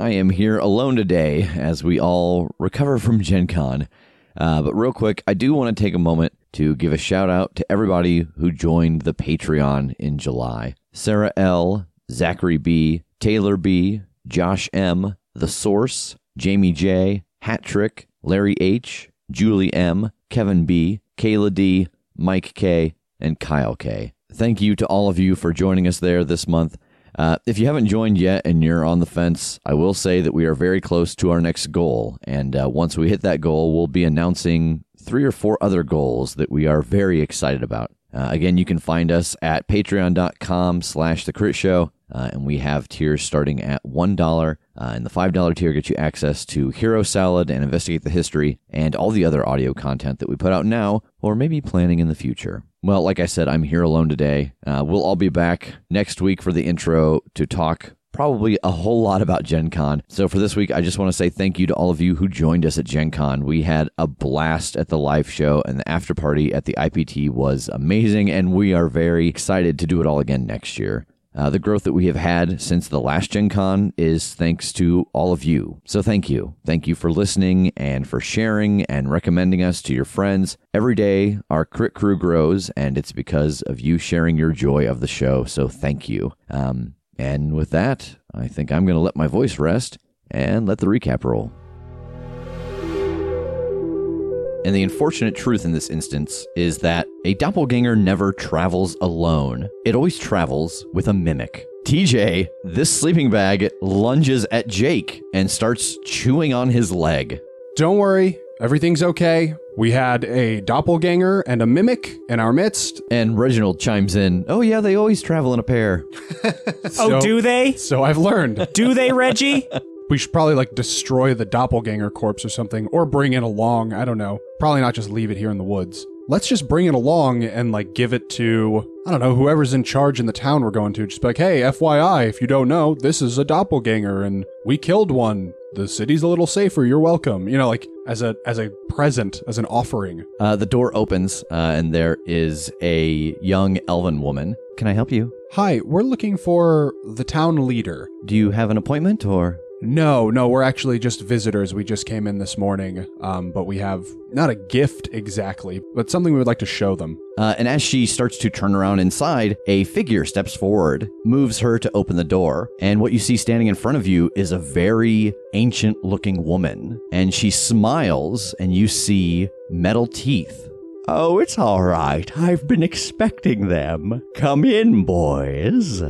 I am here alone today as we all recover from Gen Con. Uh, but, real quick, I do want to take a moment to give a shout out to everybody who joined the Patreon in July Sarah L., Zachary B., Taylor B., Josh M., The Source, Jamie J., Hat Trick, Larry H., Julie M., Kevin B., Kayla D., Mike K., and Kyle K. Thank you to all of you for joining us there this month. Uh, if you haven't joined yet and you're on the fence, I will say that we are very close to our next goal. And uh, once we hit that goal, we'll be announcing three or four other goals that we are very excited about. Uh, again, you can find us at patreon.com slash the crit show. Uh, and we have tiers starting at $1. Uh, and the $5 tier gets you access to Hero Salad and Investigate the History and all the other audio content that we put out now or maybe planning in the future. Well, like I said, I'm here alone today. Uh, we'll all be back next week for the intro to talk probably a whole lot about Gen Con. So for this week, I just want to say thank you to all of you who joined us at Gen Con. We had a blast at the live show, and the after party at the IPT was amazing, and we are very excited to do it all again next year. Uh, the growth that we have had since the last Gen Con is thanks to all of you. So thank you. Thank you for listening and for sharing and recommending us to your friends. Every day, our crit crew grows, and it's because of you sharing your joy of the show. So thank you. Um, and with that, I think I'm going to let my voice rest and let the recap roll. And the unfortunate truth in this instance is that a doppelganger never travels alone. It always travels with a mimic. TJ, this sleeping bag lunges at Jake and starts chewing on his leg. Don't worry, everything's okay. We had a doppelganger and a mimic in our midst. And Reginald chimes in, Oh, yeah, they always travel in a pair. Oh, do they? So I've learned. Do they, Reggie? we should probably like destroy the doppelganger corpse or something, or bring it along. I don't know. Probably not just leave it here in the woods. Let's just bring it along and like give it to, I don't know, whoever's in charge in the town we're going to. Just be like, hey, FYI, if you don't know, this is a doppelganger and we killed one. The city's a little safer. You're welcome. You know, like as a as a present, as an offering. Uh, the door opens, uh, and there is a young elven woman. Can I help you? Hi, we're looking for the town leader. Do you have an appointment or? No, no, we're actually just visitors. We just came in this morning, um, but we have not a gift exactly, but something we would like to show them. Uh, and as she starts to turn around inside, a figure steps forward, moves her to open the door. And what you see standing in front of you is a very ancient looking woman. And she smiles, and you see metal teeth. Oh, it's all right. I've been expecting them. Come in, boys.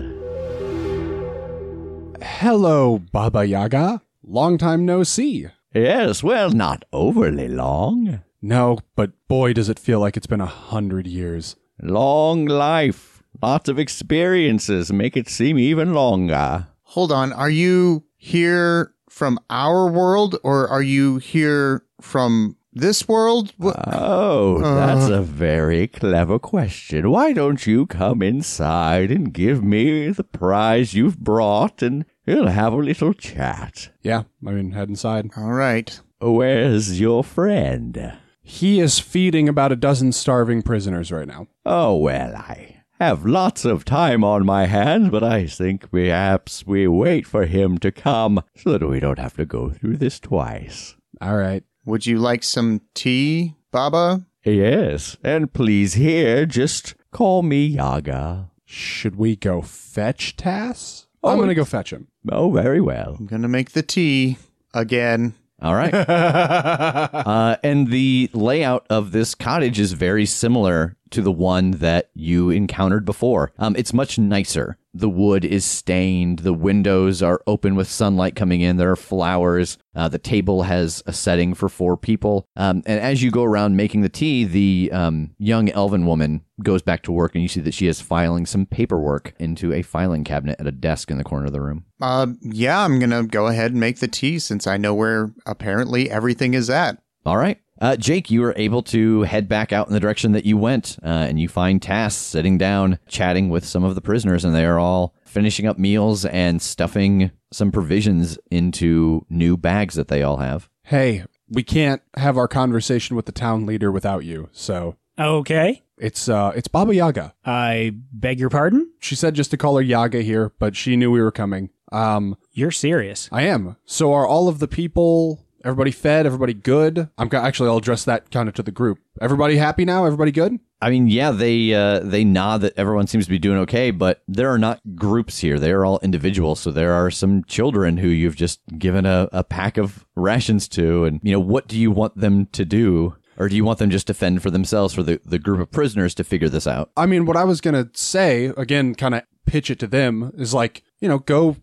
Hello, Baba Yaga. Long time no see. Yes, well, not overly long. No, but boy, does it feel like it's been a hundred years. Long life. Lots of experiences make it seem even longer. Hold on. Are you here from our world or are you here from this world? What? Oh, uh. that's a very clever question. Why don't you come inside and give me the prize you've brought and we'll have a little chat. Yeah, I mean, head inside. All right. Where's your friend? He is feeding about a dozen starving prisoners right now. Oh, well, I have lots of time on my hands, but I think perhaps we wait for him to come so that we don't have to go through this twice. All right. Would you like some tea, Baba? Yes, and please here, just call me Yaga. Should we go fetch Tass? Oh, I'm gonna go fetch him. Oh, very well. I'm going to make the tea again. All right. uh, and the layout of this cottage is very similar to the one that you encountered before. Um, it's much nicer. The wood is stained. The windows are open with sunlight coming in. There are flowers. Uh, the table has a setting for four people. Um, and as you go around making the tea, the um, young elven woman goes back to work, and you see that she is filing some paperwork into a filing cabinet at a desk in the corner of the room. Uh, yeah, I'm gonna go ahead and make the tea since I know where apparently everything is at. All right. Uh, Jake, you are able to head back out in the direction that you went, uh, and you find Tass sitting down, chatting with some of the prisoners, and they are all finishing up meals and stuffing some provisions into new bags that they all have. hey, we can't have our conversation with the town leader without you. So Okay. it's uh it's Baba Yaga. I beg your pardon? She said just to call her Yaga here, but she knew we were coming. Um, You're serious. I am. So are all of the people? Everybody fed? Everybody good? I'm ca- actually. I'll address that kind of to the group. Everybody happy now? Everybody good? I mean, yeah, they uh, they nod that everyone seems to be doing okay, but there are not groups here. They are all individuals. So there are some children who you've just given a, a pack of rations to, and you know, what do you want them to do? Or do you want them just to fend for themselves for the, the group of prisoners to figure this out? I mean, what I was gonna say again, kind of pitch it to them is like, you know, go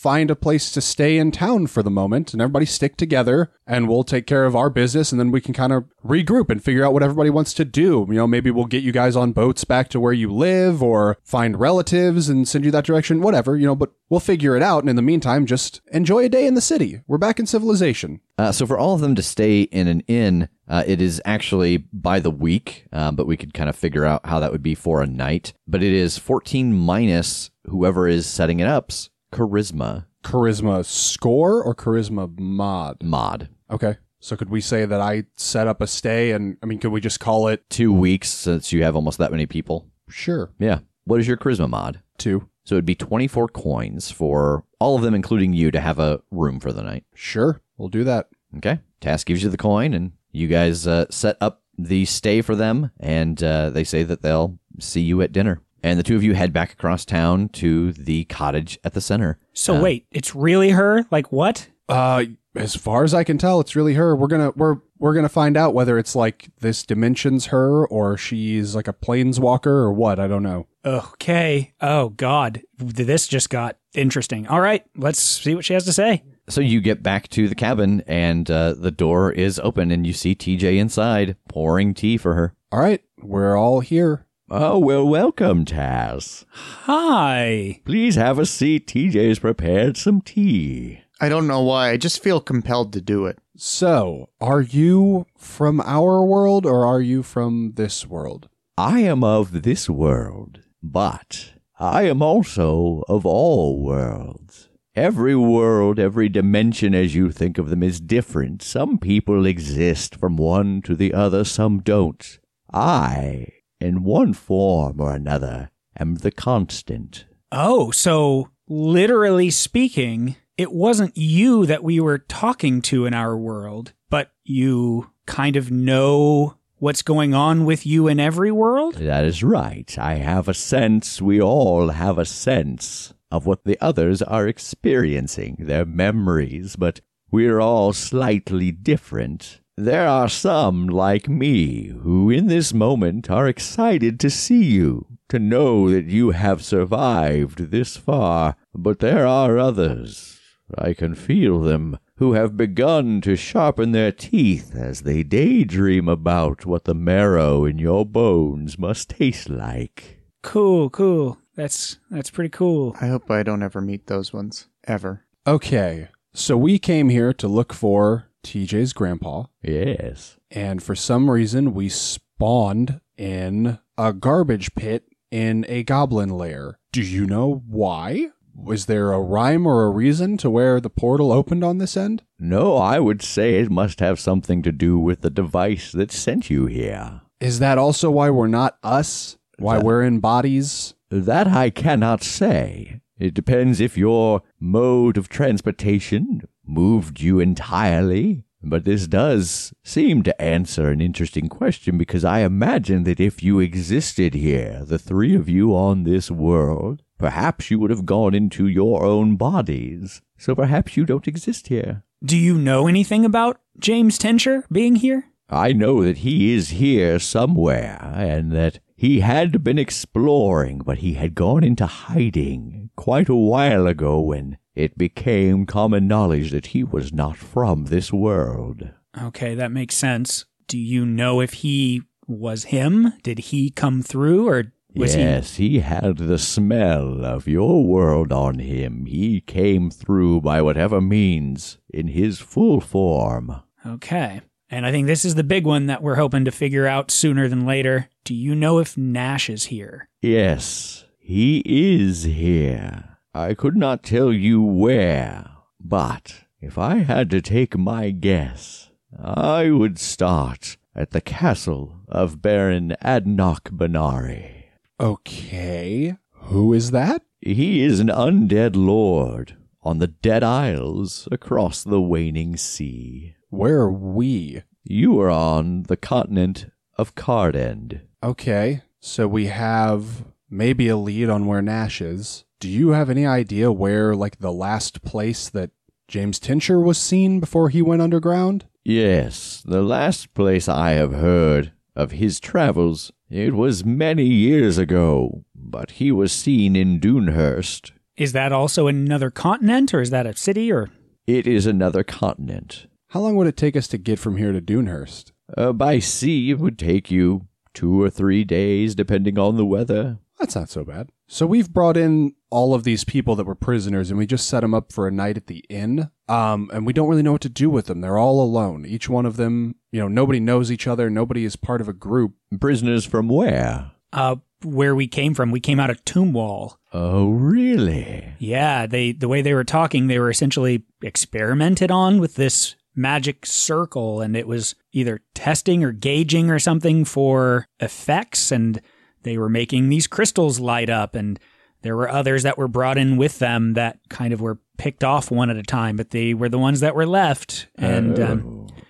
find a place to stay in town for the moment, and everybody stick together, and we'll take care of our business, and then we can kind of regroup and figure out what everybody wants to do. You know, maybe we'll get you guys on boats back to where you live, or find relatives and send you that direction, whatever. You know, but we'll figure it out, and in the meantime, just enjoy a day in the city. We're back in civilization. Uh, so for all of them to stay in an inn, uh, it is actually by the week, uh, but we could kind of figure out how that would be for a night. But it is 14 minus whoever is setting it up's charisma Charisma score or charisma mod? mod. Okay. So could we say that I set up a stay and I mean could we just call it Two weeks since you have almost that many people. sure Yeah. What is your charisma mod? two? So it'd be 24 coins for all of them, including you, to have a room for the night. Sure. We'll do that. Okay. Tass gives you the coin, and you guys uh, set up the stay for them, and uh, they say that they'll see you at dinner. And the two of you head back across town to the cottage at the center. So Uh, wait, it's really her? Like what? Uh as far as I can tell, it's really her. We're gonna we're we're gonna find out whether it's like this dimension's her or she's like a planeswalker or what. I don't know. Okay. Oh God, this just got interesting. All right, let's see what she has to say. So you get back to the cabin, and uh, the door is open, and you see TJ inside pouring tea for her. All right, we're all here. Oh, well, welcome, Tass. Hi. Please have a seat. TJ's prepared some tea. I don't know why. I just feel compelled to do it. So, are you from our world or are you from this world? I am of this world, but I am also of all worlds. Every world, every dimension as you think of them is different. Some people exist from one to the other, some don't. I, in one form or another, am the constant. Oh, so literally speaking, it wasn't you that we were talking to in our world, but you kind of know what's going on with you in every world? That is right. I have a sense, we all have a sense of what the others are experiencing, their memories, but we're all slightly different. There are some, like me, who in this moment are excited to see you, to know that you have survived this far, but there are others. I can feel them, who have begun to sharpen their teeth as they daydream about what the marrow in your bones must taste like. Cool, cool. That's that's pretty cool. I hope I don't ever meet those ones. Ever. Okay, so we came here to look for TJ's grandpa, Yes. and for some reason we spawned in a garbage pit in a goblin lair. Do you know why? Was there a rhyme or a reason to where the portal opened on this end? No, I would say it must have something to do with the device that sent you here. Is that also why we're not us? Why That- we're in bodies? That I cannot say. It depends if your mode of transportation moved you entirely. But this does seem to answer an interesting question because I imagine that if you existed here, the three of you on this world, perhaps you would have gone into your own bodies. So perhaps you don't exist here. Do you know anything about James Tincher being here? I know that he is here somewhere, and that he had been exploring, but he had gone into hiding quite a while ago when it became common knowledge that he was not from this world. Okay, that makes sense. Do you know if he was him? Did he come through or was yes, he had the smell of your world on him. He came through by whatever means in his full form. Okay. And I think this is the big one that we're hoping to figure out sooner than later. Do you know if Nash is here? Yes, he is here. I could not tell you where, but if I had to take my guess, I would start at the castle of Baron Adnock Benari. Okay. Who is that? He is an undead lord on the Dead Isles across the waning sea. Where are we? You are on the continent of Cardend. Okay. So we have maybe a lead on where Nash is. Do you have any idea where, like, the last place that James Tincher was seen before he went underground? Yes, the last place I have heard of his travels, it was many years ago, but he was seen in Dunehurst. Is that also another continent or is that a city or It is another continent. How long would it take us to get from here to Dunehurst? Uh, by sea, it would take you two or three days, depending on the weather. That's not so bad. So we've brought in all of these people that were prisoners and we just set them up for a night at the inn. Um, and we don't really know what to do with them. They're all alone. Each one of them, you know, nobody knows each other. Nobody is part of a group. Prisoners from where? uh where we came from? We came out of Tombwall. Oh, really? Yeah, they the way they were talking, they were essentially experimented on with this magic circle and it was either testing or gauging or something for effects and they were making these crystals light up and there were others that were brought in with them that kind of were picked off one at a time but they were the ones that were left and um, Oh.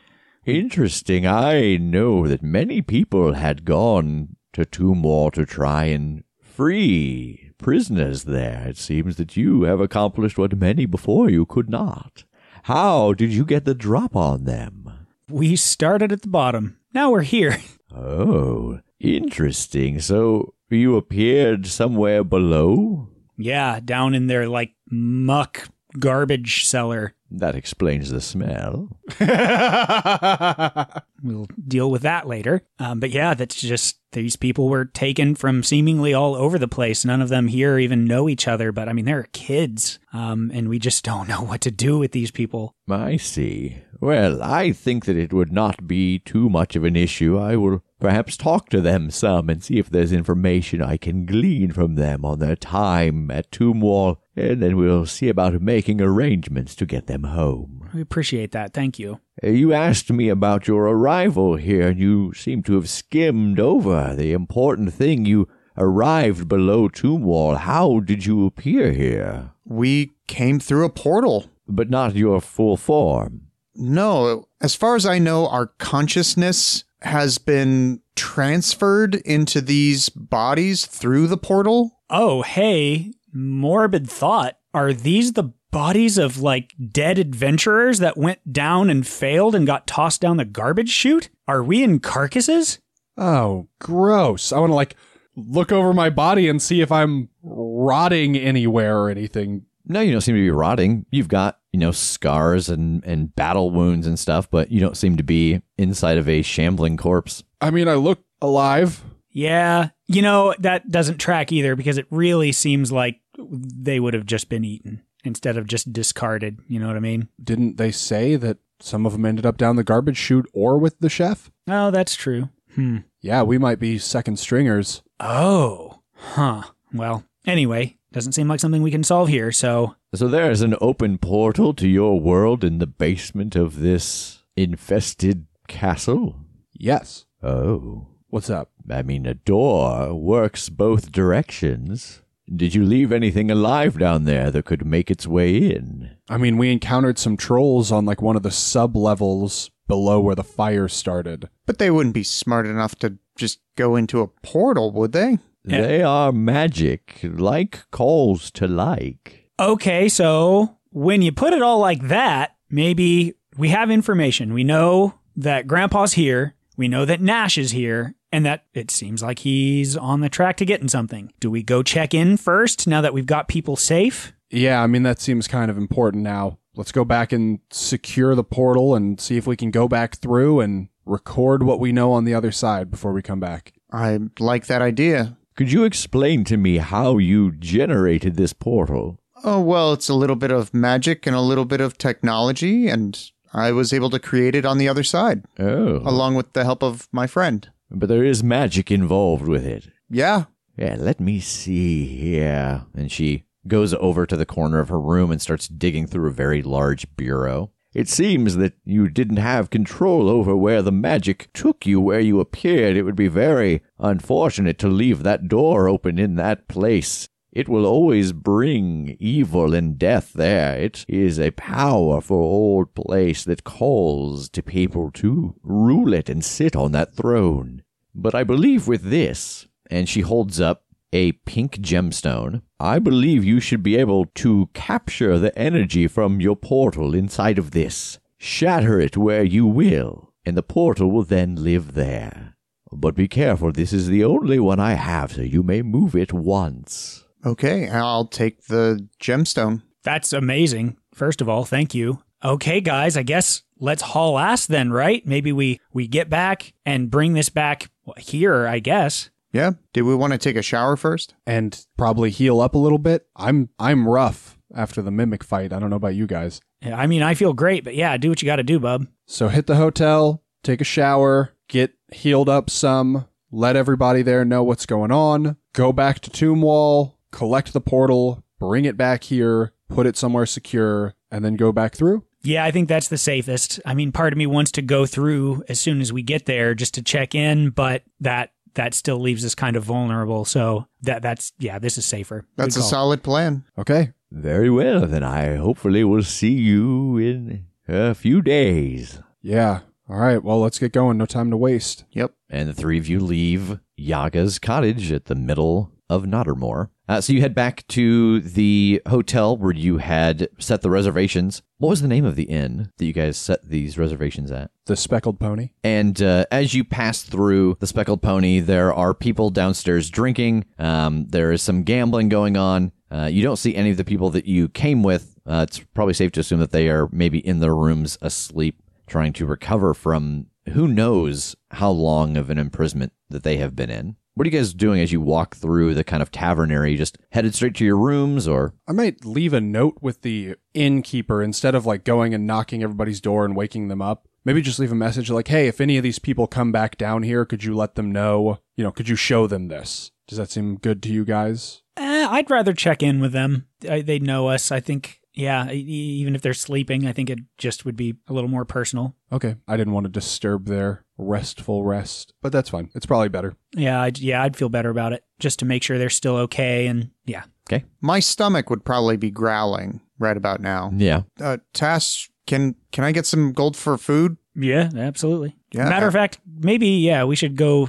Interesting. I know that many people had gone to Tombwall to try and free prisoners there. It seems that you have accomplished what many before you could not. How did you get the drop on them? we started at the bottom now we're here Oh, interesting. So you appeared somewhere below? yeah down in their like muck garbage cellar That explains the smell. We'll deal with that later. Um, but yeah, that's just these people were taken from seemingly all over the place. None of them here even know each other, but I mean, they're kids. Um, and we just don't know what to do with these people. I see. Well, I think that it would not be too much of an issue. I will perhaps talk to them some and see if there's information I can glean from them on their time at Tombwall, and then we'll see about making arrangements to get them home. We appreciate that. Thank you. Uh, You asked me about your arrival here, and you seem to have skimmed over the important thing. You arrived below Tombwall. How did you appear here? We came through a portal. But not your full form. No, as far as I know, our consciousness has been transferred into these bodies through the portal. Oh, hey, morbid thought. Are these the bodies of like dead adventurers that went down and failed and got tossed down the garbage chute? Are we in carcasses? Oh, gross. I want to like look over my body and see if I'm rotting anywhere or anything. No, you don't seem to be rotting. You've got, you know, scars and, and battle wounds and stuff, but you don't seem to be inside of a shambling corpse. I mean, I look alive. Yeah, you know, that doesn't track either because it really seems like they would have just been eaten instead of just discarded. You know what I mean? Didn't they say that some of them ended up down the garbage chute or with the chef? Oh, that's true. Hmm. Yeah, we might be second stringers. Oh, huh. Well, anyway, doesn't seem like something we can solve here, so So there is an open portal to your world in the basement of this infested castle? Yes. Oh. What's up? I mean, a door works both directions. Did you leave anything alive down there that could make its way in? I mean, we encountered some trolls on like one of the sub levels below where the fire started. But they wouldn't be smart enough to just go into a portal, would they? They are magic, like calls to like. Okay, so when you put it all like that, maybe we have information. We know that Grandpa's here. We know that Nash is here and that it seems like he's on the track to getting something. Do we go check in first now that we've got people safe? Yeah, I mean, that seems kind of important now. Let's go back and secure the portal and see if we can go back through and record what we know on the other side before we come back. I like that idea. Could you explain to me how you generated this portal? Oh, well, it's a little bit of magic and a little bit of technology, and I was able to create it on the other side, Oh. along with the help of my friend. But there is magic involved with it. Yeah. Yeah, let me see here. And she goes over to the corner of her room and starts digging through a very large bureau. It seems that you didn't have control over where the magic took you where you appeared. It would be very unfortunate to leave that door open in that place. It will always bring evil and death there. It is a powerful old place that calls to people to rule it and sit on that throne. But I believe with this, and she holds up a pink gemstone, I believe you should be able to capture the energy from your portal inside of this, shatter it where you will, and the portal will then live there. But be careful, this is the only one I have, so you may move it once. Okay, I'll take the gemstone. That's amazing. First of all, thank you. Okay, guys, I guess let's haul ass then, right? Maybe we we get back and bring this back here, I guess. Yeah. Do we want to take a shower first? And probably heal up a little bit. I'm I'm rough after the mimic fight. I don't know about you guys. I mean, I feel great, but yeah, do what you got to do, bub. So hit the hotel, take a shower, get healed up some, let everybody there know what's going on, go back to Tombwall, collect the portal, bring it back here, put it somewhere secure, and then go back through. Yeah, I think that's the safest. I mean, part of me wants to go through as soon as we get there just to check in, but that that still leaves us kind of vulnerable. So that that's yeah, this is safer. That's a solid plan. Okay. Very well, then I hopefully will see you in a few days. Yeah. All right. Well, let's get going. No time to waste. Yep. And the three of you leave Yaga's cottage at the middle of Knottermore. Uh, so you head back to the hotel where you had set the reservations. What was the name of the inn that you guys set these reservations at? The speckled pony. And uh, as you pass through the Speckled Pony, there are people downstairs drinking. Um, there is some gambling going on. Uh, you don't see any of the people that you came with. Uh, it's probably safe to assume that they are maybe in their rooms asleep, trying to recover from who knows how long of an imprisonment that they have been in. What are you guys doing as you walk through the kind of tavern area? You just headed straight to your rooms, or I might leave a note with the innkeeper instead of like going and knocking everybody's door and waking them up. Maybe just leave a message like, hey, if any of these people come back down here, could you let them know? You know, could you show them this? Does that seem good to you guys? Eh, I'd rather check in with them. I, they know us. I think, yeah, e- even if they're sleeping, I think it just would be a little more personal. Okay. I didn't want to disturb their restful rest, but that's fine. It's probably better. Yeah, I'd, yeah, I'd feel better about it just to make sure they're still okay. And yeah, okay. My stomach would probably be growling right about now. yeah, Uh, Tass, can can I get some gold for food? yeah, absolutely. Yeah. Matter of fact, maybe yeah, we should go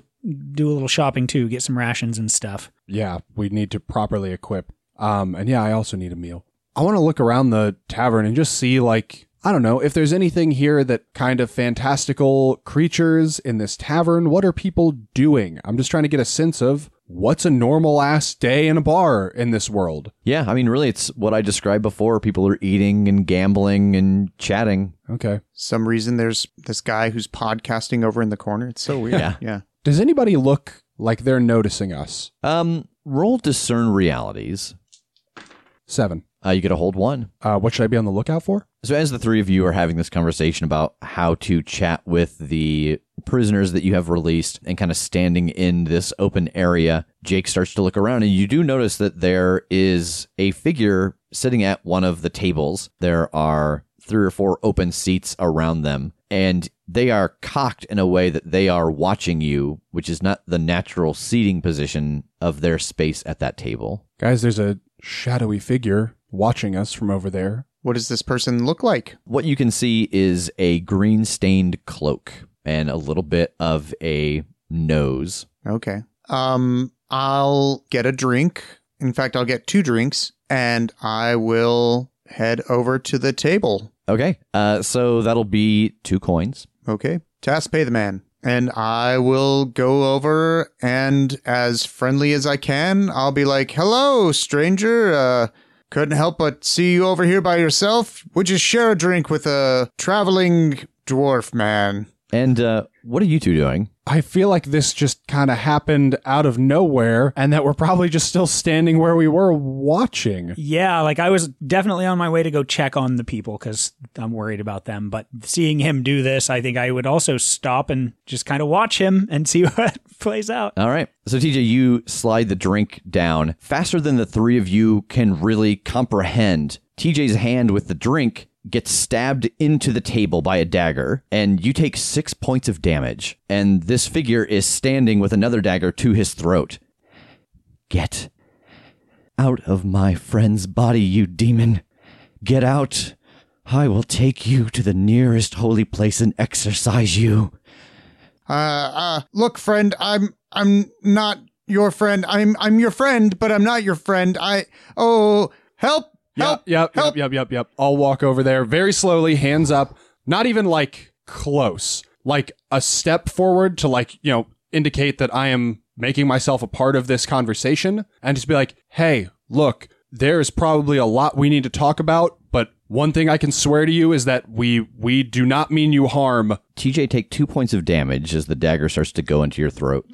do a little shopping too, get some rations and stuff. Yeah, we need to properly equip. Um, and yeah, I also need a meal. I want to look around the tavern and just see, like, I don't know, if there's anything here that kind of fantastical creatures in this tavern. What are people doing? I'm just trying to get a sense of what's a normal ass day in a bar in this world. yeah. I mean, really, it's what I described before. People are eating and gambling and chatting. Okay. Some reason there's this guy who's podcasting over in the corner. It's so weird. Yeah. Yeah. Does anybody look like they're noticing us? Um, roll discern realities. Seven. Uh, you get a hold one. Uh, what should I be on the lookout for? So, as the three of you are having this conversation about how to chat with the prisoners that you have released and kind of standing in this open area, Jake starts to look around, and you do notice that there is a figure sitting at one of the tables. There are three or four open seats around them, and they are cocked in a way that they are watching you, which is not the natural seating position of their space at that table. Guys, there's a shadowy figure watching us from over there. What does this person look like? What you can see is a green stained cloak and a little bit of a nose. Okay. Um, I'll get a drink. In fact, I'll get two drinks and I will head over to the table. Okay. Uh, so that'll be two coins. Okay. Tass pay the man. And I will go over and as friendly as I can, I'll be like, hello, stranger. Uh, couldn't help but see you over here by yourself. Would you share a drink with a traveling dwarf man? And uh, what are you two doing? I feel like this just kind of happened out of nowhere and that we're probably just still standing where we were watching. Yeah, like I was definitely on my way to go check on the people because I'm worried about them. But seeing him do this, I think I would also stop and just kind of watch him and see what plays out. All right. So, TJ, you slide the drink down faster than the three of you can really comprehend. TJ's hand with the drink gets stabbed into the table by a dagger, and you take six points of damage. And this figure is standing with another dagger to his throat. Get out of my friend's body, you demon. Get out. I will take you to the nearest holy place and exorcise you. Uh, uh, look, friend, I'm, I'm not your friend. I'm, I'm your friend, but I'm not your friend. I, oh, help, help, Yep, yep, help. yep, yep, yep, yep. I'll walk over there very slowly, hands up, not even like close, like a step forward to like, you know, indicate that I am making myself a part of this conversation and just be like, hey, look, there's probably a lot we need to talk about, but one thing I can swear to you is that we we do not mean you harm. TJ, take two points of damage as the dagger starts to go into your throat.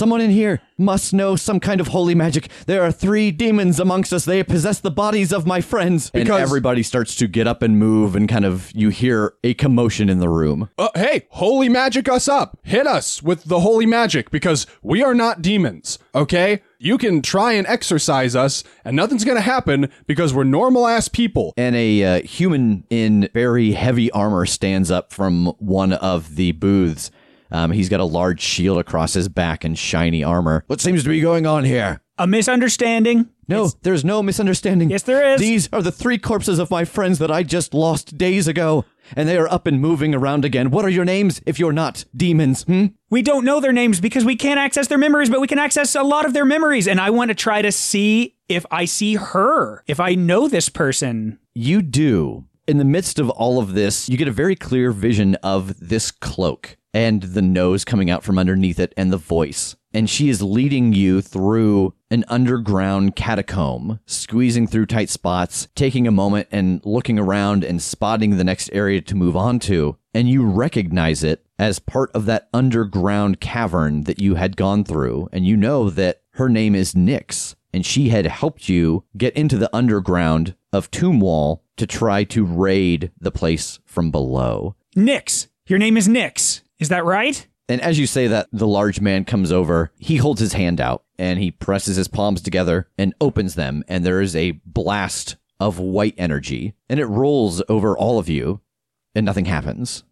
Someone in here must know some kind of holy magic. There are three demons amongst us. They possess the bodies of my friends. and everybody starts to get up and move, and kind of you hear a commotion in the room. Uh, hey, holy magic us up. Hit us with the holy magic because we are not demons, okay? You can try and exorcise us and nothing's going to happen because we're normal ass people. And a uh, human in very heavy armor stands up from one of the booths. Um, he's got a large shield across his back and shiny armor. What seems to be going on here? A misunderstanding. No, there's no misunderstanding. Yes, there is. These are the three corpses of my friends that I just lost days ago, and they are up and moving around again. What are your names if you're not demons? Hmm? We don't know their names because we can't access their memories, but we can access a lot of their memories. And I want to try to see if I see her, if I know this person. You do. In the midst of all of this, you get a very clear vision of this cloak and the nose coming out from underneath it and the voice. And she is leading you through an underground catacomb, squeezing through tight spots, taking a moment and looking around and spotting the next area to move on to. And you recognize it as part of that underground cavern that you had gone through. And you know that her name is Nyx and she had helped you get into the underground of Tombwall to try to raid the place from below. Nix. Your name is Nix. Is that right? And as you say that, the large man comes over. He holds his hand out and he presses his palms together and opens them, and there is a blast of white energy, and it rolls over all of you, and nothing happens.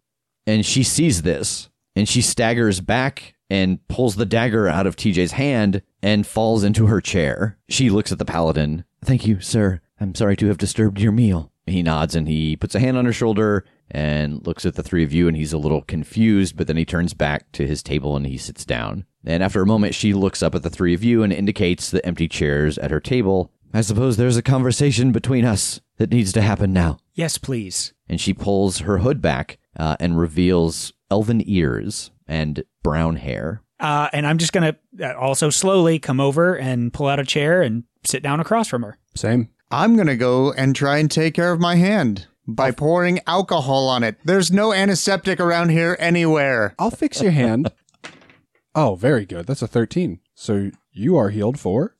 And she sees this, and she staggers back and pulls the dagger out of TJ's hand and falls into her chair. She looks at the paladin. Thank you, sir. I'm sorry to have disturbed your meal. He nods and he puts a hand on her shoulder and looks at the three of you and he's a little confused, but then he turns back to his table and he sits down. And after a moment, she looks up at the three of you and indicates the empty chairs at her table. I suppose there's a conversation between us that needs to happen now. Yes, please. And she pulls her hood back uh, and reveals elven ears and brown hair. Uh, and I'm just going to also slowly come over and pull out a chair and sit down across from her. Same. I'm gonna go and try and take care of my hand by pouring alcohol on it. There's no antiseptic around here anywhere. I'll fix your hand. oh, very good. That's a 13. So you are healed for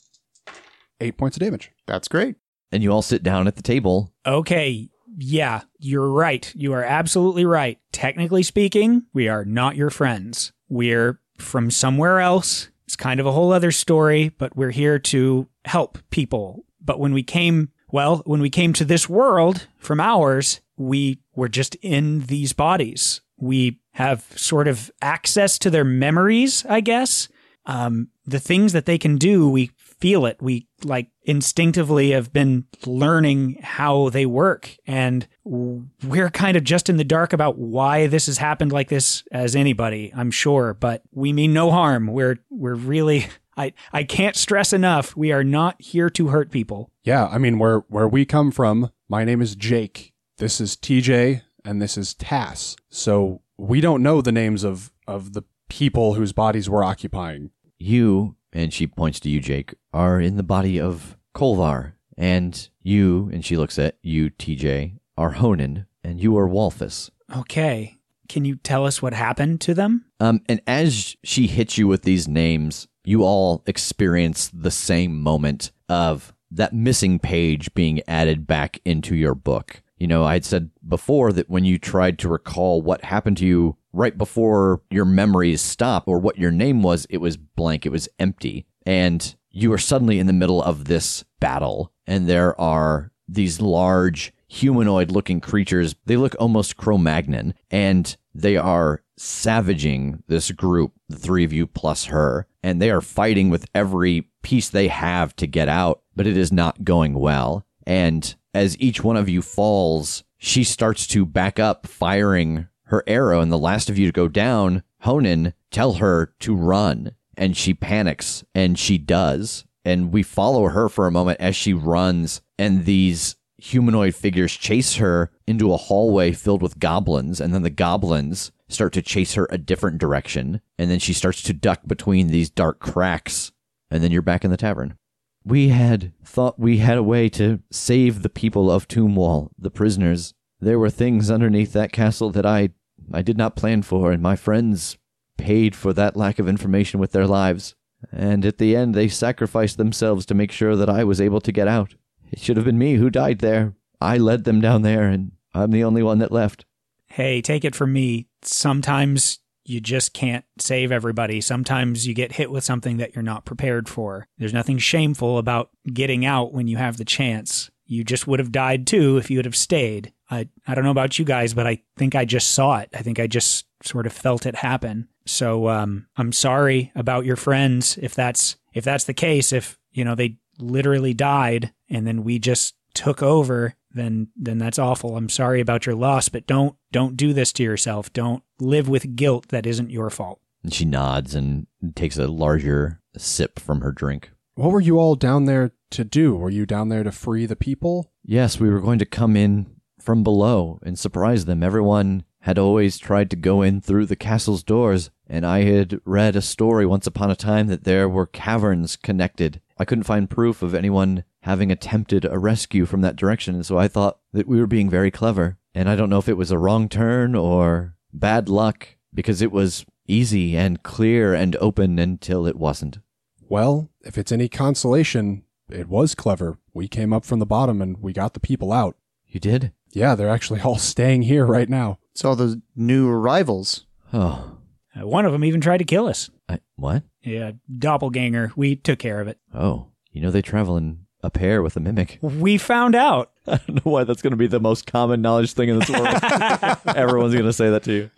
8 points of damage. That's great. And you all sit down at the table. Okay. Yeah, you're right. You are absolutely right. Technically speaking, we are not your friends. We're from somewhere else. It's kind of a whole other story, but we're here to help people. But when we came, well, when we came to this world from ours, we were just in these bodies. We have sort of access to their memories, I guess. Um, the things that they can do, we feel it. We like instinctively have been learning how they work. And we're kind of just in the dark about why this has happened like this as anybody, I'm sure, but we mean no harm. We're, we're really, I, I can't stress enough. We are not here to hurt people. Yeah, I mean, where where we come from, my name is Jake. This is TJ, and this is Tass. So we don't know the names of of the people whose bodies we're occupying. You, and she points to you, Jake, are in the body of Kolvar. And you, and she looks at you, TJ, are Honan, and you are Walfus. Okay. Can you tell us what happened to them? Um, and as she hits you with these names, you all experience the same moment of that missing page being added back into your book. You know, I had said before that when you tried to recall what happened to you right before your memories stop or what your name was, it was blank, it was empty. And you are suddenly in the middle of this battle, and there are these large humanoid looking creatures. They look almost Cro Magnon, and they are savaging this group, the three of you plus her, and they are fighting with every piece they have to get out, but it is not going well. And as each one of you falls, she starts to back up, firing her arrow, and the last of you to go down, Honan, tell her to run. And she panics, and she does. And we follow her for a moment as she runs, and these humanoid figures chase her into a hallway filled with goblins, and then the goblins start to chase her a different direction, and then she starts to duck between these dark cracks, and then you're back in the tavern. We had thought we had a way to save the people of Tombwall, the prisoners. There were things underneath that castle that I I did not plan for, and my friends paid for that lack of information with their lives. And at the end, they sacrificed themselves to make sure that I was able to get out. It should have been me who died there. I led them down there, and I'm the only one that left. Hey, take it from me. Sometimes you just can't save everybody. Sometimes you get hit with something that you're not prepared for. There's nothing shameful about getting out when you have the chance. You just would have died too if you would have stayed. I, I don't know about you guys, but I think I just saw it. I think I just sort of felt it happen. So um, I'm sorry about your friends if that's if that's the case. If you know they literally died and then we just took over, then then that's awful. I'm sorry about your loss, but don't don't do this to yourself. Don't live with guilt that isn't your fault. And she nods and takes a larger sip from her drink. What were you all down there to do? Were you down there to free the people? Yes, we were going to come in from below and surprise them. Everyone had always tried to go in through the castle's doors, and I had read a story once upon a time that there were caverns connected. I couldn't find proof of anyone having attempted a rescue from that direction, and so I thought that we were being very clever. And I don't know if it was a wrong turn or bad luck, because it was easy and clear and open until it wasn't. Well, if it's any consolation, it was clever. We came up from the bottom and we got the people out. You did? Yeah, they're actually all staying here right now. It's all the new arrivals. Oh. Uh, one of them even tried to kill us. I, what? Yeah, doppelganger. We took care of it. Oh. You know they travel in a pair with a mimic. We found out. I don't know why that's going to be the most common knowledge thing in this world. Everyone's going to say that to you.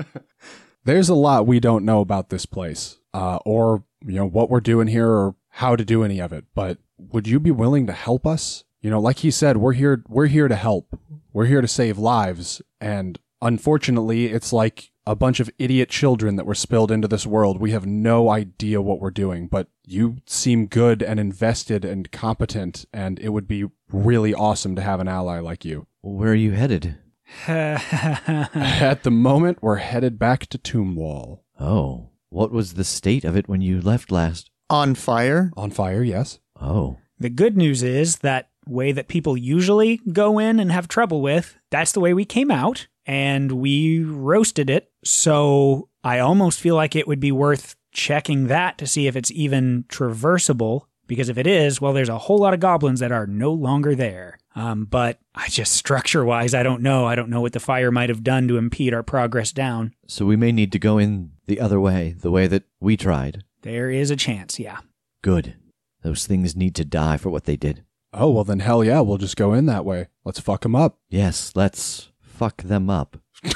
There's a lot we don't know about this place, uh, or you know what we're doing here, or how to do any of it. But would you be willing to help us? You know, like he said, we're here. We're here to help. We're here to save lives. And unfortunately, it's like a bunch of idiot children that were spilled into this world. We have no idea what we're doing, but you seem good and invested and competent, and it would be really awesome to have an ally like you. Where are you headed? At the moment, we're headed back to Tombwall. Oh. What was the state of it when you left last? On fire? On fire, yes. Oh. the good news is that way that people usually go in and have trouble with, that's the way we came out and we roasted it. So I almost feel like it would be worth checking that to see if it's even traversable. Because if it is, well, there's a whole lot of goblins that are no longer there. Um, but I just structure wise, I don't know. I don't know what the fire might have done to impede our progress down. So we may need to go in the other way, the way that we tried. There is a chance, yeah. Good. Those things need to die for what they did. Oh, well, then hell yeah, we'll just go in that way. Let's fuck them up. Yes, let's fuck them up.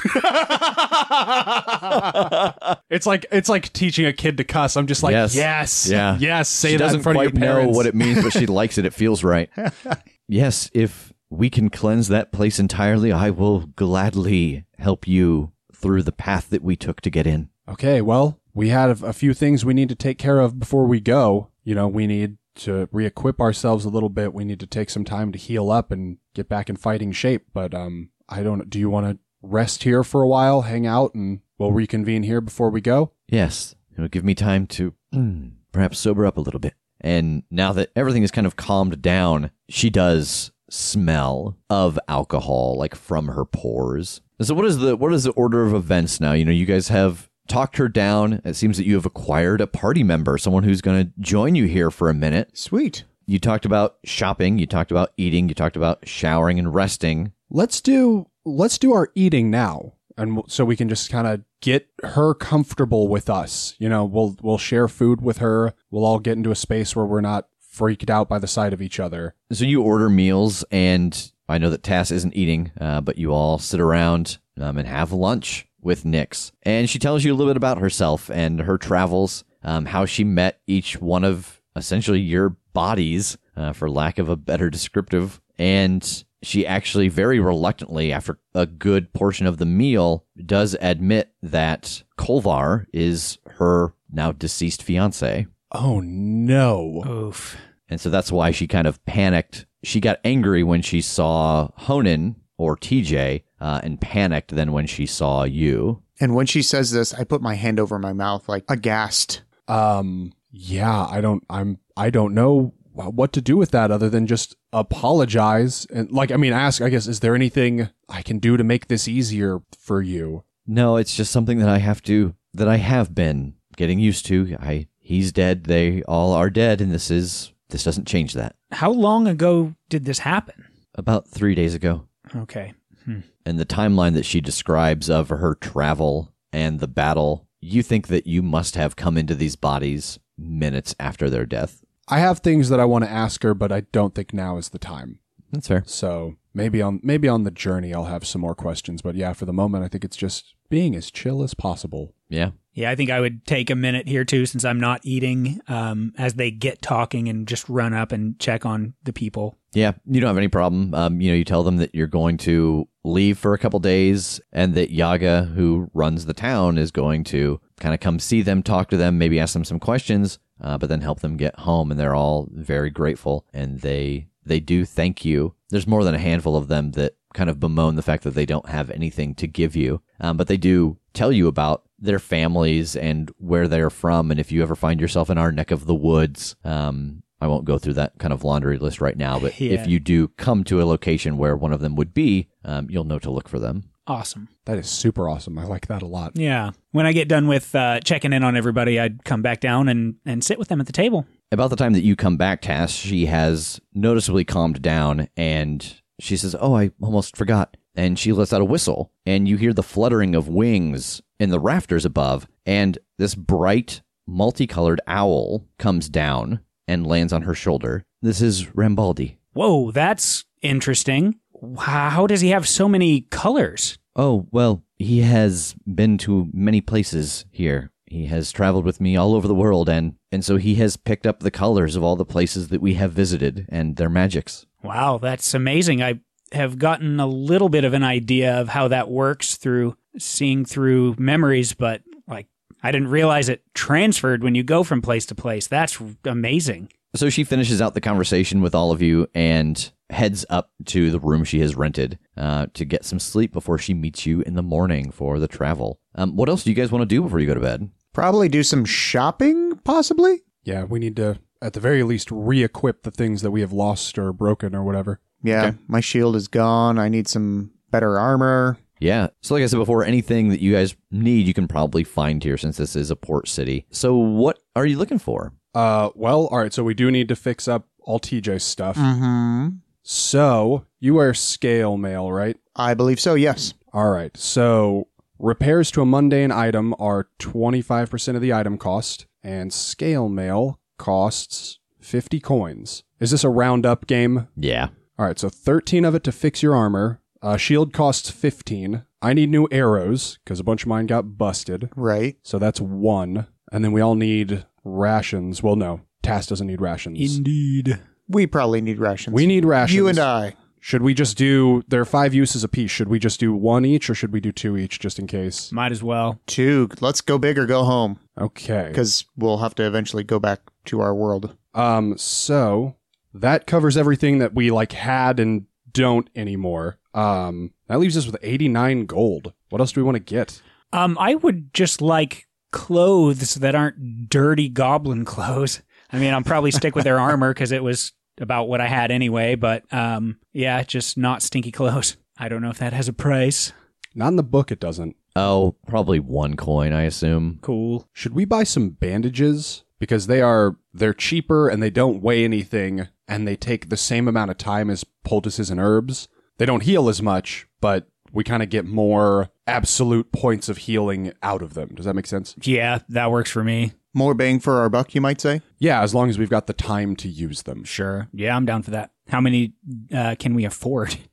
It's like it's like teaching a kid to cuss. I'm just like, Yes. yes, Yeah. yes. Say she that doesn't in front quite of your know parents. what it means, but she likes it. It feels right. yes, if we can cleanse that place entirely, I will gladly help you through the path that we took to get in. Okay, well, we had a, a few things we need to take care of before we go. you know, we need to re-equip ourselves a little bit. We need to take some time to heal up and get back in fighting shape. But um, I don't. Do you want to rest here for a while, hang out, and we'll reconvene here before we go? Yes, it'll give me time to mm, perhaps sober up a little bit. And now that everything is kind of calmed down, she does smell of alcohol like from her pores. So what is the what is the order of events now? You know, you guys have talked her down. It seems that you have acquired a party member, someone who's going to join you here for a minute. Sweet. You talked about shopping, you talked about eating, you talked about showering and resting. Let's do let's do our eating now, and so we can just kind of get her comfortable with us. You know, we'll we'll share food with her. We'll all get into a space where we're not freaked out by the sight of each other. So you order meals, and I know that Tass isn't eating, uh, but you all sit around um, and have lunch with Nix, And she tells you a little bit about herself and her travels, um, how she met each one of essentially your bodies, uh, for lack of a better descriptive. And she actually very reluctantly, after a good portion of the meal, does admit that Kolvar is her now deceased fiance. Oh no! Oof. And so that's why she kind of panicked. She got angry when she saw Honan or TJ uh, and panicked then when she saw you. And when she says this, I put my hand over my mouth, like aghast. Um, yeah, I don't. I'm. I don't know what to do with that other than just apologize and like. I mean, ask. I guess is there anything I can do to make this easier for you? No, it's just something that I have to, that I have been getting used to. I, he's dead. They all are dead. And this is, this doesn't change that. How long ago did this happen? About three days ago. Okay. Hmm. and the timeline that she describes of her travel and the battle, you think that you must have come into these bodies minutes after their death. I have things that I want to ask her, but I don't think now is the time. That's fair. So maybe on maybe on the journey I'll have some more questions. But yeah, for the moment, I think it's just being as chill as possible. Yeah. Yeah, I think I would take a minute here too, since I'm not eating, um, as they get talking and just run up and check on the people. Yeah, you don't have any problem. Um, you know, you tell them that you're going to leave for a couple days and that Yaga, who runs the town, is going to kind of come see them, talk to them, maybe ask them some questions, uh, but then help them get home. And they're all very grateful and they they do thank you. There's more than a handful of them that kind of bemoan the fact that they don't have anything to give you, um, but they do tell you about their families and where they're from. And if you ever find yourself in our neck of the woods, um, I won't go through that kind of laundry list right now, but Yeah. if you do come to a location where one of them would be, um, you'll know to look for them. Awesome. That is super awesome. I like that a lot. Yeah. When I get done with uh, checking in on everybody, I'd come back down and, and sit with them at the table. About the time that you come back, Tass, she has noticeably calmed down and she says, Oh, I almost forgot. And she lets out a whistle, and you hear the fluttering of wings in the rafters above, and this bright, multicolored owl comes down and lands on her shoulder. This is Rambaldi. Whoa, that's interesting. How does he have so many colors? Oh, well, he has been to many places here. He has traveled with me all over the world, and, and so he has picked up the colors of all the places that we have visited and their magics. Wow, that's amazing. I have gotten a little bit of an idea of how that works through seeing through memories, but like I didn't realize it transferred when you go from place to place. That's amazing. So she finishes out the conversation with all of you and heads up to the room she has rented uh, to get some sleep before she meets you in the morning for the travel. Um, what else do you guys want to do before you go to bed? Probably do some shopping, possibly. Yeah, we need to at the very least re-equip the things that we have lost or broken or whatever. Yeah, Okay. my shield is gone. I need some better armor. Yeah. So, like I said before, anything that you guys need, you can probably find here since this is a port city. So, what are you looking for? Uh, well, all right. So we do need to fix up all TJ's stuff. Mm-hmm. So you wear scale mail, right? I believe so. Yes. All right. So repairs to a mundane item are 25% of the item cost, and scale mail costs 50 coins. Is this a round up game? Yeah. All right. So 13 of it to fix your armor. Uh, shield costs 15. I need new arrows because a bunch of mine got busted. Right. So that's one. And then we all need rations. Well, no. Tass doesn't need rations. Indeed. We probably need rations. we need rations. you and I. Should we just do? There are five uses a piece. Should we just do one each, or should we do two each, just in case? Might as well. Two. Let's go big or go home Okay. because we'll have to eventually go back to our world. Um, so that covers everything that we like had and don't anymore. Um, that leaves us with 89 gold. What else do we want to get? Um, I would just like clothes that aren't dirty goblin clothes. I mean, I'll probably stick with their armor because it was about what I had anyway. But um, yeah, just not stinky clothes. I don't know if that has a price. Not in the book, it doesn't. Oh, probably one coin, I assume. Cool. Should we buy some bandages? Because they are they're cheaper and they don't weigh anything and they take the same amount of time as poultices and herbs. They don't heal as much, but we kind of get more absolute points of healing out of them. Does that make sense? Yeah, that works for me. More bang for our buck, you might say. Yeah, as long as we've got the time to use them. Sure. Yeah, I'm down for that. How many uh, can we afford?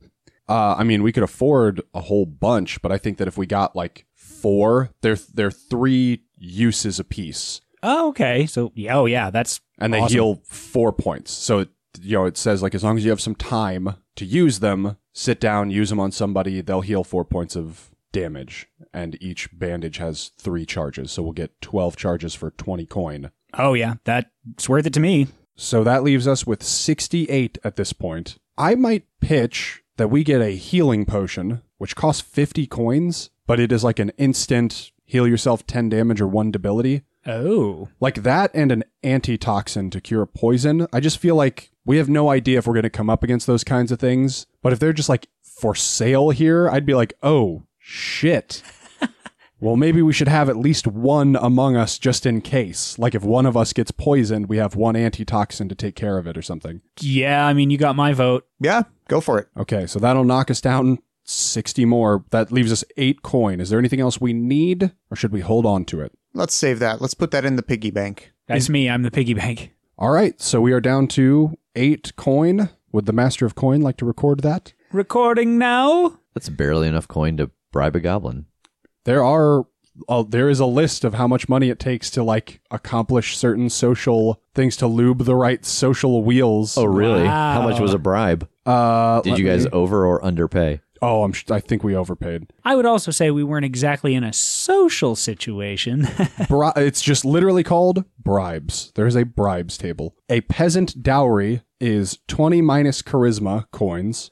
Uh, I mean, we could afford a whole bunch, but I think that if we got like four, they're they're three uses a piece, Oh, okay. So, yeah, oh, yeah, that's and they Awesome. heal four points. So it, you know, it says like as long as you have some time to use them, sit down, use them on somebody, they'll heal four points of damage, and each bandage has three charges. So we'll get twelve charges for twenty coin. Oh, yeah, that's worth it to me. So that leaves us with 68 at this point. I might pitch that we get a healing potion, which costs 50 coins, but it is like an instant heal yourself 10 damage or 1 debility. Oh, Like that and an antitoxin to cure poison. I just feel like we have no idea if we're going to come up against those kinds of things. But if they're just like for sale here, I'd be like, oh, shit. well, maybe we should have at least one among us just in case. Like if one of us gets poisoned, we have one antitoxin to take care of it or something. yeah, I mean, you got my vote. Yeah, go for it. Okay, so that'll knock us down 60 more. That leaves us eight coin. Is there anything else we need or should we hold on to it? Let's save that. Let's put that in the piggy bank. That's me. I'm the piggy bank. All right, so we are down to eight coin. Would the master of coin like to record that? Recording now? That's barely enough coin to bribe a goblin. There are uh, there is a list of how much money it takes to like accomplish certain social things to lube the right social wheels. Oh, really? How much was a bribe? uh, Did you guys me- over or underpay? Oh, I'm. sh- I think we overpaid. I would also say we weren't exactly in a social situation. Bri- it's just literally called bribes. There's a bribes table. A peasant dowry is 20 minus charisma coins.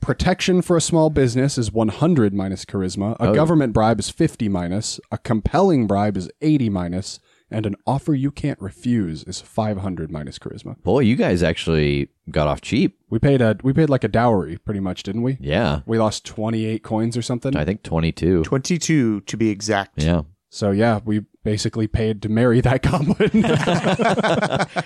Protection for a small business is 100 minus charisma. A Oh. government bribe is 50 minus. A compelling bribe is 80 minus. And an offer you can't refuse is 500 minus charisma. Boy, you guys actually got off cheap. We paid a we paid like a dowry pretty much, didn't we? Yeah. We lost 28 coins or something. I think 22. 22 to be exact. Yeah. So yeah, we basically paid to marry that goblin.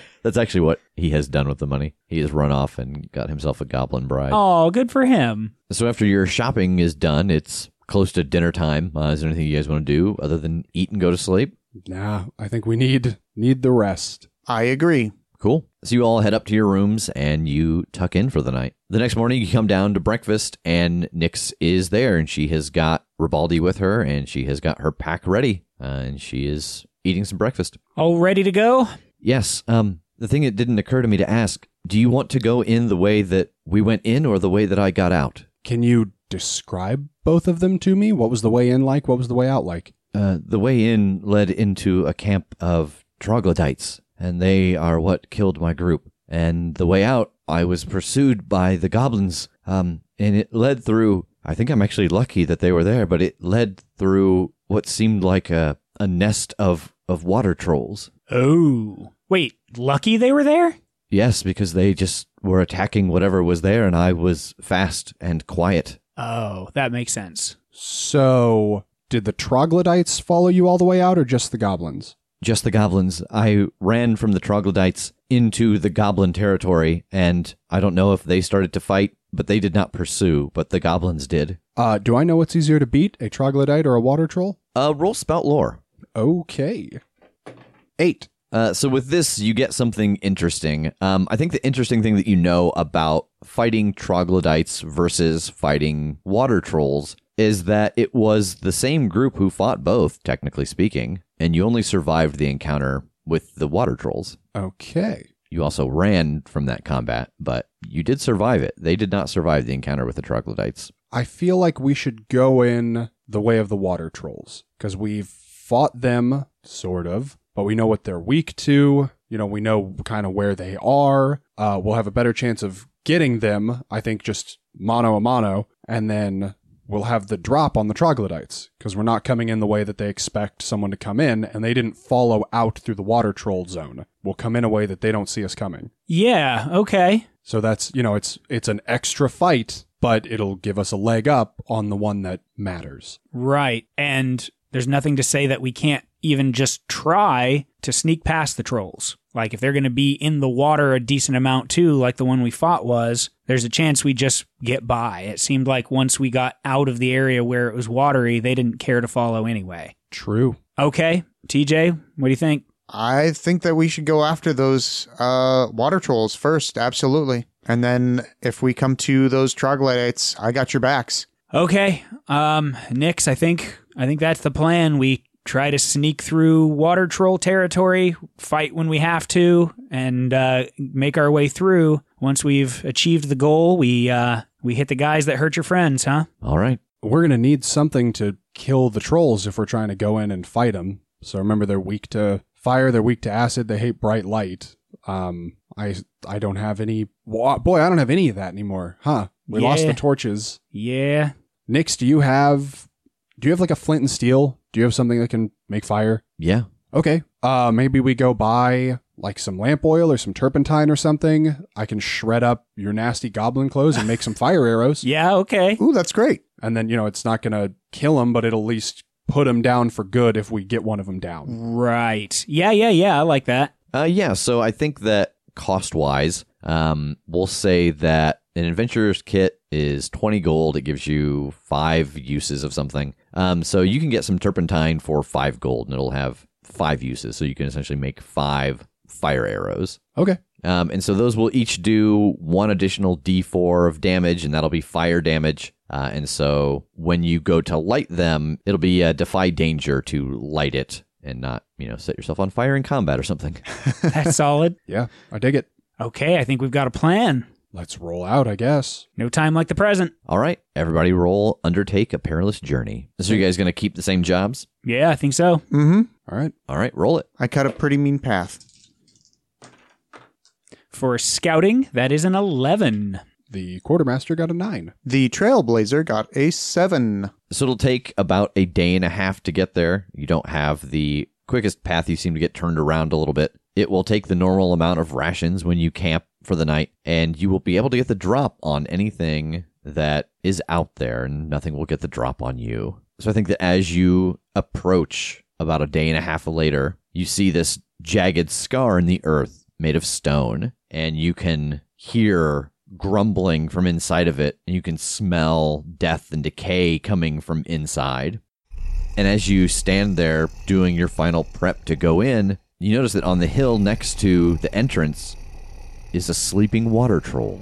That's actually what he has done with the money. He has run off and got himself a goblin bride. oh, good for him. So after your shopping is done, it's close to dinner time. Uh, is there anything you guys want to do other than eat and go to sleep? nah, I think we need need the rest. I agree. Cool. So you all head up to your rooms and you tuck in for the night. The next morning, you come down to breakfast, and Nyx is there, and she has got Ribaldi with her, and she has got her pack ready, uh, and she is eating some breakfast. All ready to go? Yes. Um. The thing that didn't occur to me to ask: Do you want to go in the way that we went in, or the way that I got out? Can you describe both of them to me? What was the way in like? What was the way out like? Uh, the way in led into a camp of troglodytes, and they are what killed my group. And the way out, I was pursued by the goblins, um, and it led through. I think I'm actually lucky that they were there, but it led through what seemed like a, a nest of, of water trolls. Oh. Wait, lucky they were there? Yes, because they just were attacking whatever was there, and I was fast and quiet. Oh, that makes sense. So, did the troglodytes follow you all the way out, or just the goblins? Just the goblins. I ran from the troglodytes into the goblin territory, and I don't know if they started to fight, but they did not pursue, but the goblins did. Uh, do I know what's easier to beat, a troglodyte or a water troll? Uh, roll spout lore. Okay, eight. Uh, so with this, you get something interesting. Um, I think the interesting thing that you know about fighting troglodytes versus fighting water trolls is that it was the same group who fought both, technically speaking, and you only survived the encounter with the water trolls. Okay. You also ran from that combat, but you did survive it. They did not survive the encounter with the troglodytes. I feel like we should go in the way of the water trolls because we've fought them, sort of, but we know what they're weak to. You know, we know kind of where they are. Uh, we'll have a better chance of getting them, I think, just mano a mano. And then we'll have the drop on the troglodytes because we're not coming in the way that they expect someone to come in and they didn't follow out through the water troll zone. We'll come in a way that they don't see us coming. Yeah, okay. So that's, you know, it's it's an extra fight, but it'll give us a leg up on the one that matters. Right. And there's nothing to say that we can't even just try to sneak past the trolls. Like if they're going to be in the water a decent amount too, like the one we fought was, there's a chance we just get by. It seemed like once we got out of the area where it was watery, they didn't care to follow anyway. True. Okay, TJ, what do you think? I think that we should go after those uh, water trolls first, absolutely. And then if we come to those troglodytes, I got your backs. Okay, um, Nix, I think I think that's the plan. We try to sneak through water troll territory, fight when we have to, and uh, make our way through. Once we've achieved the goal, we uh, we hit the guys that hurt your friends, huh? All right. We're going to need something to kill the trolls if we're trying to go in and fight them. So remember, they're weak to fire, they're weak to acid, they hate bright light. Um, I I don't have any. Boy, I don't have any of that anymore, huh? We lost the torches. Yeah. Nix, do you have? Do you have like a flint and steel? Do you have something that can make fire? Yeah. Okay. Uh, maybe we go buy like some lamp oil or some turpentine or something. I can shred up your nasty goblin clothes and make some fire arrows. Yeah. Okay. Ooh, that's great. And then, you know, it's not going to kill them, but it'll at least put them down for good if we get one of them down. Right. Yeah. Yeah. Yeah. I like that. Uh, yeah, so I think that cost wise, um, we'll say that an adventurer's kit is 20 gold. It gives you five uses of something. Um, so you can get some turpentine for five gold and it'll have five uses. So you can essentially make five fire arrows. Okay. Um, and so those will each do one additional d4 of damage, and that'll be fire damage. Uh, and so when you go to light them, it'll be uh, defy danger to light it and not, you know, set yourself on fire in combat or something. That's solid. Yeah, I dig it. Okay. I think we've got a plan. Let's roll out, I guess. No time like the present. All right, everybody roll undertake a perilous journey. So you guys going to keep the same jobs? Yeah. I think so. Mm-hmm. All right. All right, roll it. I cut a pretty mean path. For scouting, that is an 11. The quartermaster got a nine. The trailblazer got a seven. So it'll take about a day and a half to get there. You don't have the quickest path. You seem to get turned around a little bit. It will take the normal amount of rations when you camp for the night, and you will be able to get the drop on anything that is out there, and nothing will get the drop on you. So I think that as you approach about a day and a half later, you see this jagged scar in the earth made of stone, and you can hear grumbling from inside of it, and you can smell death and decay coming from inside. And as you stand there doing your final prep to go in, you notice that on the hill next to the entrance is a sleeping water troll.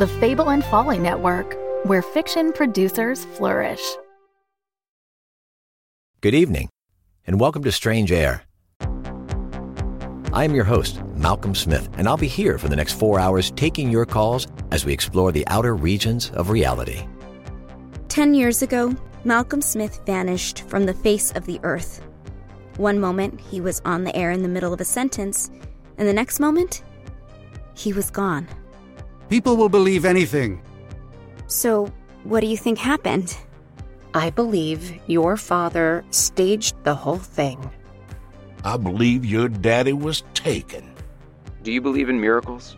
The Fable and Folly Network, where fiction producers flourish. Good evening, and welcome to Strange Air. I am your host, Malcolm Smith, and I'll be here for the next four hours taking your calls as we explore the outer regions of reality. Ten years ago, Malcolm Smith vanished from the face of the earth. One moment, he was on the air in the middle of a sentence, and the next moment, he was gone. People will believe anything. So, what do you think happened? I believe your father staged the whole thing. I believe your daddy was taken. Do you believe in miracles?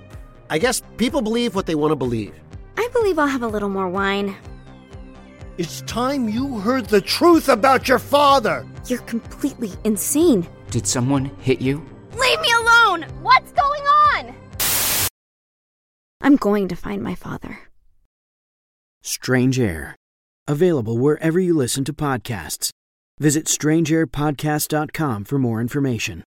I guess people believe what they want to believe. I believe I'll have a little more wine. It's time you heard the truth about your father. You're completely insane. Did someone hit you? Leave me alone! What's going on? I'm going to find my father. Strange Air. Available wherever you listen to podcasts. Visit strangeairpodcast.com for more information.